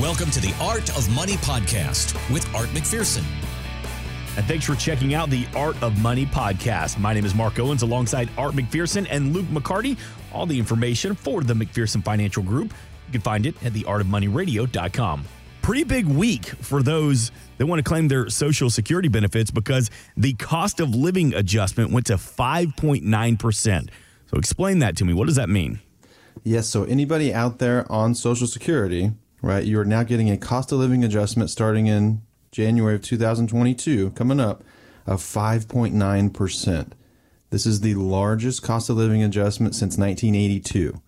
Welcome to the Art of Money podcast with Art McPherson. And thanks for checking out the Art of Money podcast. My name is Mark Owens alongside Art McPherson and Luke McCarty. All the information for the McPherson Financial Group, you can find it at theartofmoneyradio.com. Pretty big week for those that want to claim their Social Security benefits because the cost of living adjustment went to 5.9%. So explain that to me. What does that mean? Yes, so anybody out there on Social Security, right, you are now getting a cost of living adjustment starting in January of 2022, coming up, of 5.9%. This is the largest cost of living adjustment since 1982.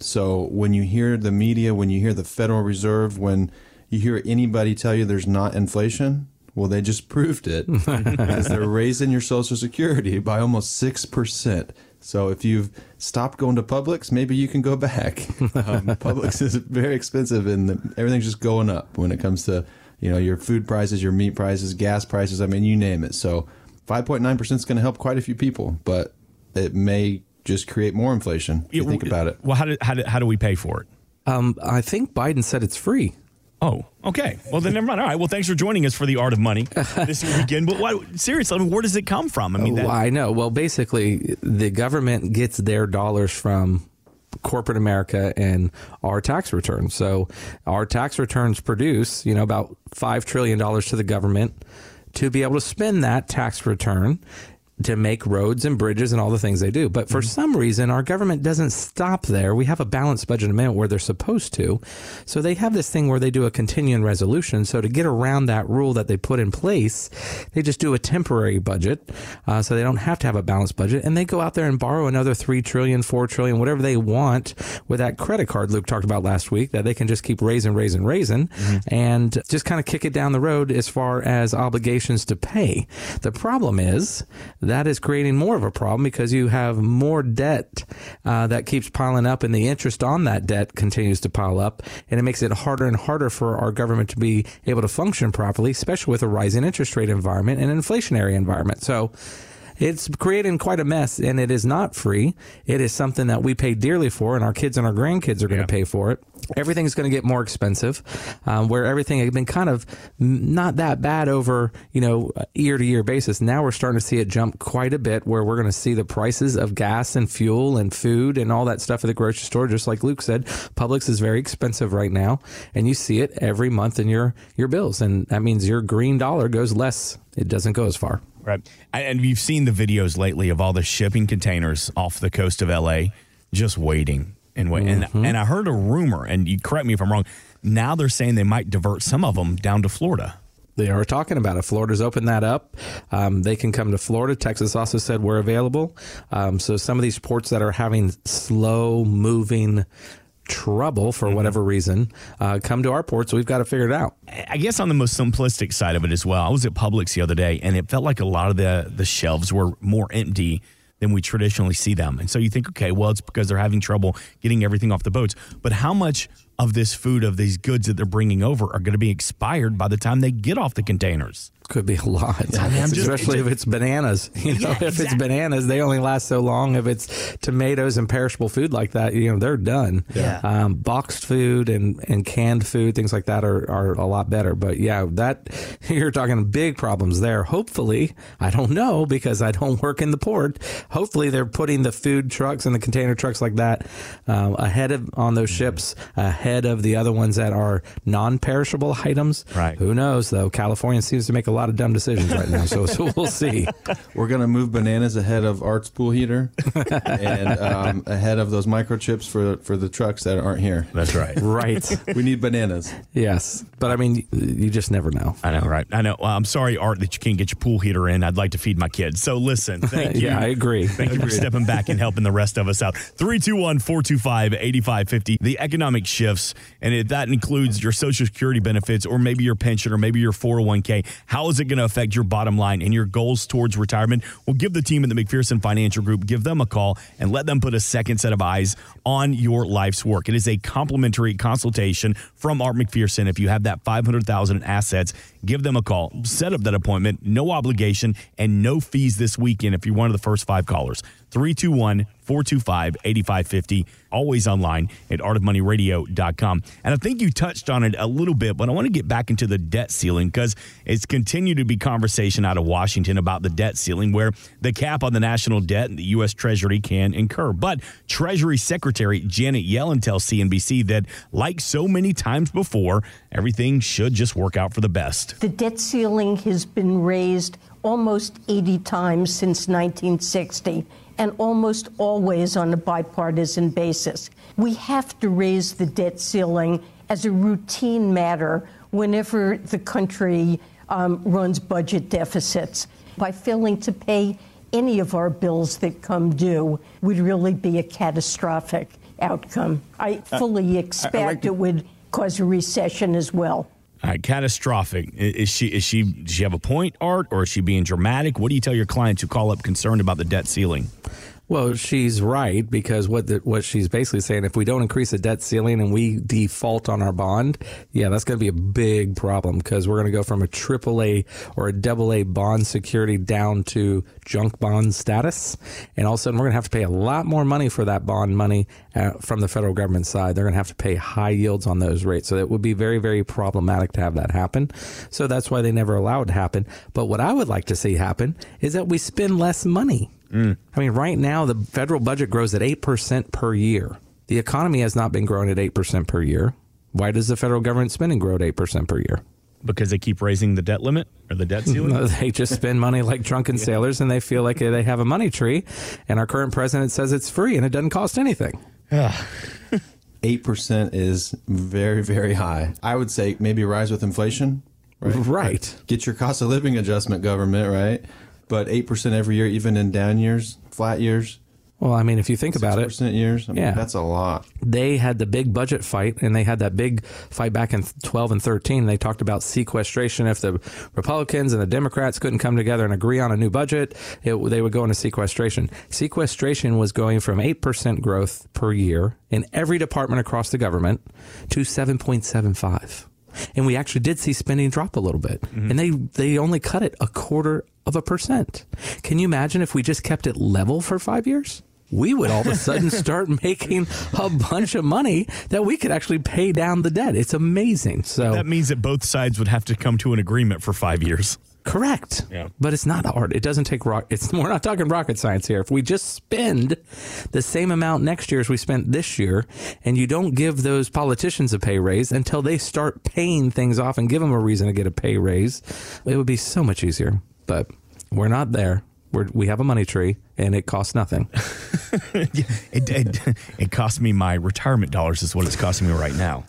So when you hear the media, when you hear the Federal Reserve, when you hear anybody tell you there's not inflation, well, they just proved it because they're raising your Social Security by almost 6%. So if you've stopped going to Publix, maybe you can go back. Um, Publix is very expensive and the, everything's just going up when it comes to you know your food prices, your meat prices, gas prices. I mean, you name it. So 5.9% is going to help quite a few people, but it may just create more inflation if you think about it. Well, how do, how do, how do we pay for it? Um, I think Biden said it's free. Oh, okay. Well, then never mind. All right. Well, thanks for joining us for the Art of Money this weekend. But what, seriously, I mean, where does it come from? I mean, that, well, I know. Well, basically, the government gets their dollars from corporate America and our tax returns. So our tax returns produce, you know, about $5 trillion to the government to be able to spend that tax return to make roads and bridges and all the things they do. But for mm-hmm. some reason, our government doesn't stop there. We have a balanced budget amendment where they're supposed to. So they have this thing where they do a continuing resolution. So to get around that rule that they put in place, they just do a temporary budget. Uh, so they don't have to have a balanced budget. And they go out there and borrow another 3 trillion, 4 trillion, whatever they want with that credit card Luke talked about last week that they can just keep raising, raising, raising mm-hmm. and just kind of kick it down the road as far as obligations to pay. The problem is, that is creating more of a problem because you have more debt uh, that keeps piling up, and the interest on that debt continues to pile up, and it makes it harder and harder for our government to be able to function properly, especially with a rising interest rate environment and inflationary environment. So it's creating quite a mess, and it is not free. It is something that we pay dearly for, and our kids and our grandkids are going to pay for it. Everything's going to get more expensive, um, where everything had been kind of not that bad over you know year to year basis. Now we're starting to see it jump quite a bit, where we're going to see the prices of gas and fuel and food and all that stuff at the grocery store. Just like Luke said, Publix is very expensive right now, and you see it every month in your your bills, and that means your green dollar goes less. It doesn't go as far. Right. And you've seen the videos lately of all the shipping containers off the coast of LA just waiting and waiting. Mm-hmm. And, and I heard a rumor, and you correct me if I'm wrong. Now they're saying they might divert some of them down to Florida. They are talking about it. Florida's opened that up. Um, they can come to Florida. Texas also said we're available. Um, so some of these ports that are having slow moving trouble for mm-hmm. whatever reason, uh, come to our ports. We've got to figure it out. I guess on the most simplistic side of it as well, I was at Publix the other day, and it felt like a lot of the the shelves were more empty than we traditionally see them. And so you think, okay, well, it's because they're having trouble getting everything off the boats. But how much of this food, of these goods that they're bringing over, are going to be expired by the time they get off the containers? Could be a lot, I mean, especially just, if it's bananas. You know, yeah, if exactly. it's bananas, they only last so long. If it's tomatoes and perishable food like that, you know, they're done. Yeah. Um, boxed food and, and canned food, things like that, are, are a lot better. But yeah, that you're talking big problems there. Hopefully, I don't know because I don't work in the port. Hopefully, they're putting the food trucks and the container trucks like that um, ahead of on those ships ahead of the other ones that are non-perishable items. Right. Who knows though? California seems to make a lot lot of dumb decisions right now. So, so we'll see. We're going to move bananas ahead of Art's pool heater and um, ahead of those microchips for for the trucks that aren't here. That's right. right. We need bananas. Yes, but I mean, you just never know. I know, right? I know. Well, I'm sorry, Art, that you can't get your pool heater in. I'd like to feed my kids. So listen, thank you. yeah, I agree. Thank you for stepping back and helping the rest of us out. 321 425 8550. The economic shifts, and if that includes your Social Security benefits or maybe your pension or maybe your 401k, how is it going to affect your bottom line and your goals towards retirement? Well, give the team at the McPherson Financial Group, give them a call and let them put a second set of eyes on your life's work. It is a complimentary consultation from Art McPherson. If you have that 500,000 in assets, give them a call. Set up that appointment, no obligation and no fees this weekend if you're one of the first five callers. 321 425 8550. Always online at artofmoneyradio.com. And I think you touched on it a little bit, but I want to get back into the debt ceiling because it's continued to be conversation out of Washington about the debt ceiling, where the cap on the national debt and the U.S. Treasury can incur. But Treasury Secretary Janet Yellen tells CNBC that, like so many times before, everything should just work out for the best. The debt ceiling has been raised almost 80 times since 1960 and almost always on a bipartisan basis. We have to raise the debt ceiling as a routine matter whenever the country um, runs budget deficits. By failing to pay any of our bills that come due would really be a catastrophic outcome. I fully expect I, I like it would cause a recession as well. Right, catastrophic. Is she is she does she have a point, Art, or is she being dramatic? What do you tell your clients who call up concerned about the debt ceiling? Well, she's right because what the, what she's basically saying, if we don't increase the debt ceiling and we default on our bond, yeah, that's going to be a big problem because we're going to go from a AAA or a double A bond security down to junk bond status, and all of a sudden we're going to have to pay a lot more money for that bond money uh, from the federal government side. They're going to have to pay high yields on those rates, so it would be very very problematic to have that happen. So that's why they never allow it to happen. But what I would like to see happen is that we spend less money. Mm. I mean, right now the federal budget grows at 8% per year. The economy has not been growing at 8% per year. Why does the federal government spending grow at 8% per year? Because they keep raising the debt limit or the debt ceiling? no, they just spend money like drunken yeah. sailors and they feel like they have a money tree. And our current president says it's free and it doesn't cost anything. Yeah. 8% is very, very high. I would say maybe rise with inflation. Right. right. Get your cost of living adjustment, government, right? But 8% every year, even in down years, flat years. Well, I mean, if you think about it, percent years, I mean, yeah, that's a lot. They had the big budget fight, and they had that big fight back in 12 and 13. They talked about sequestration. If the Republicans and the Democrats couldn't come together and agree on a new budget, it, they would go into sequestration. Sequestration was going from 8% growth per year in every department across the government to 7.75 and we actually did see spending drop a little bit mm-hmm. and they they only cut it a quarter of a percent. Can you imagine if we just kept it level for five years? We would all of a sudden start making a bunch of money that we could actually pay down the debt. It's amazing. So that means that both sides would have to come to an agreement for five years. Correct. Yeah. But it's not hard. It doesn't take rock. It's we're not talking rocket science here. If we just spend the same amount next year as we spent this year, and you don't give those politicians a pay raise until they start paying things off and give them a reason to get a pay raise, it would be so much easier. But we're not there. We're, we have a money tree and it costs nothing. it, it, it costs me my retirement dollars, is what it's costing me right now.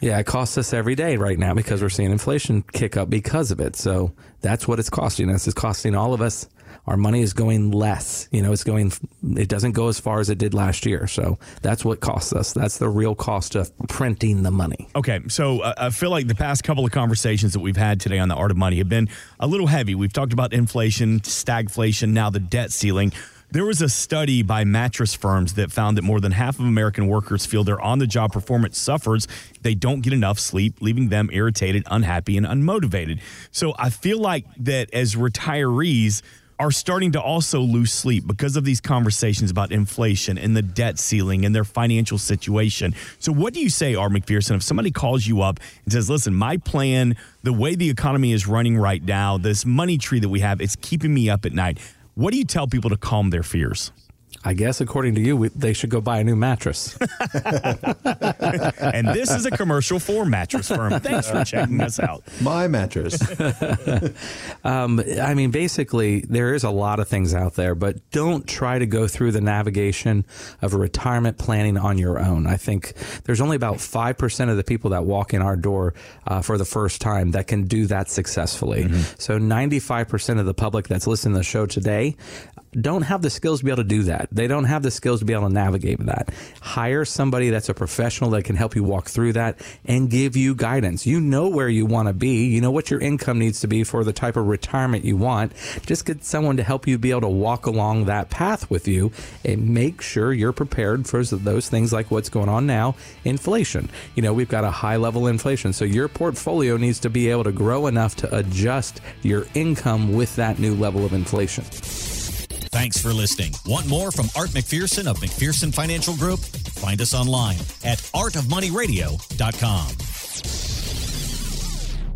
Yeah, it costs us every day right now because we're seeing inflation kick up because of it. So that's what it's costing us. It's costing all of us our money is going less. You know, it's going, it doesn't go as far as it did last year. So that's what costs us. That's the real cost of printing the money. Okay. So uh, I feel like the past couple of conversations that we've had today on the art of money have been a little heavy. We've talked about inflation, stagflation, now the debt ceiling. There was a study by mattress firms that found that more than half of American workers feel their on the job performance suffers. They don't get enough sleep, leaving them irritated, unhappy, and unmotivated. So I feel like that as retirees, are starting to also lose sleep because of these conversations about inflation and the debt ceiling and their financial situation. So, what do you say, Art McPherson, if somebody calls you up and says, listen, my plan, the way the economy is running right now, this money tree that we have, it's keeping me up at night. What do you tell people to calm their fears? I guess, according to you, we, they should go buy a new mattress. and this is a commercial for Mattress Firm. Thanks for checking us out. My mattress. um, I mean, basically, there is a lot of things out there, but don't try to go through the navigation of retirement planning on your own. I think there's only about 5% of the people that walk in our door uh, for the first time that can do that successfully. Mm-hmm. So 95% of the public that's listening to the show today don't have the skills to be able to do that. They don't have the skills to be able to navigate that. Hire somebody that's a professional that can help you walk through that and give you guidance. You know where you want to be. You know what your income needs to be for the type of retirement you want. Just get someone to help you be able to walk along that path with you and make sure you're prepared for those things like what's going on now, inflation. You know, we've got a high level inflation. So your portfolio needs to be able to grow enough to adjust your income with that new level of inflation. Thanks for listening. Want more from Art McPherson of McPherson Financial Group? Find us online at artofmoneyradio.com.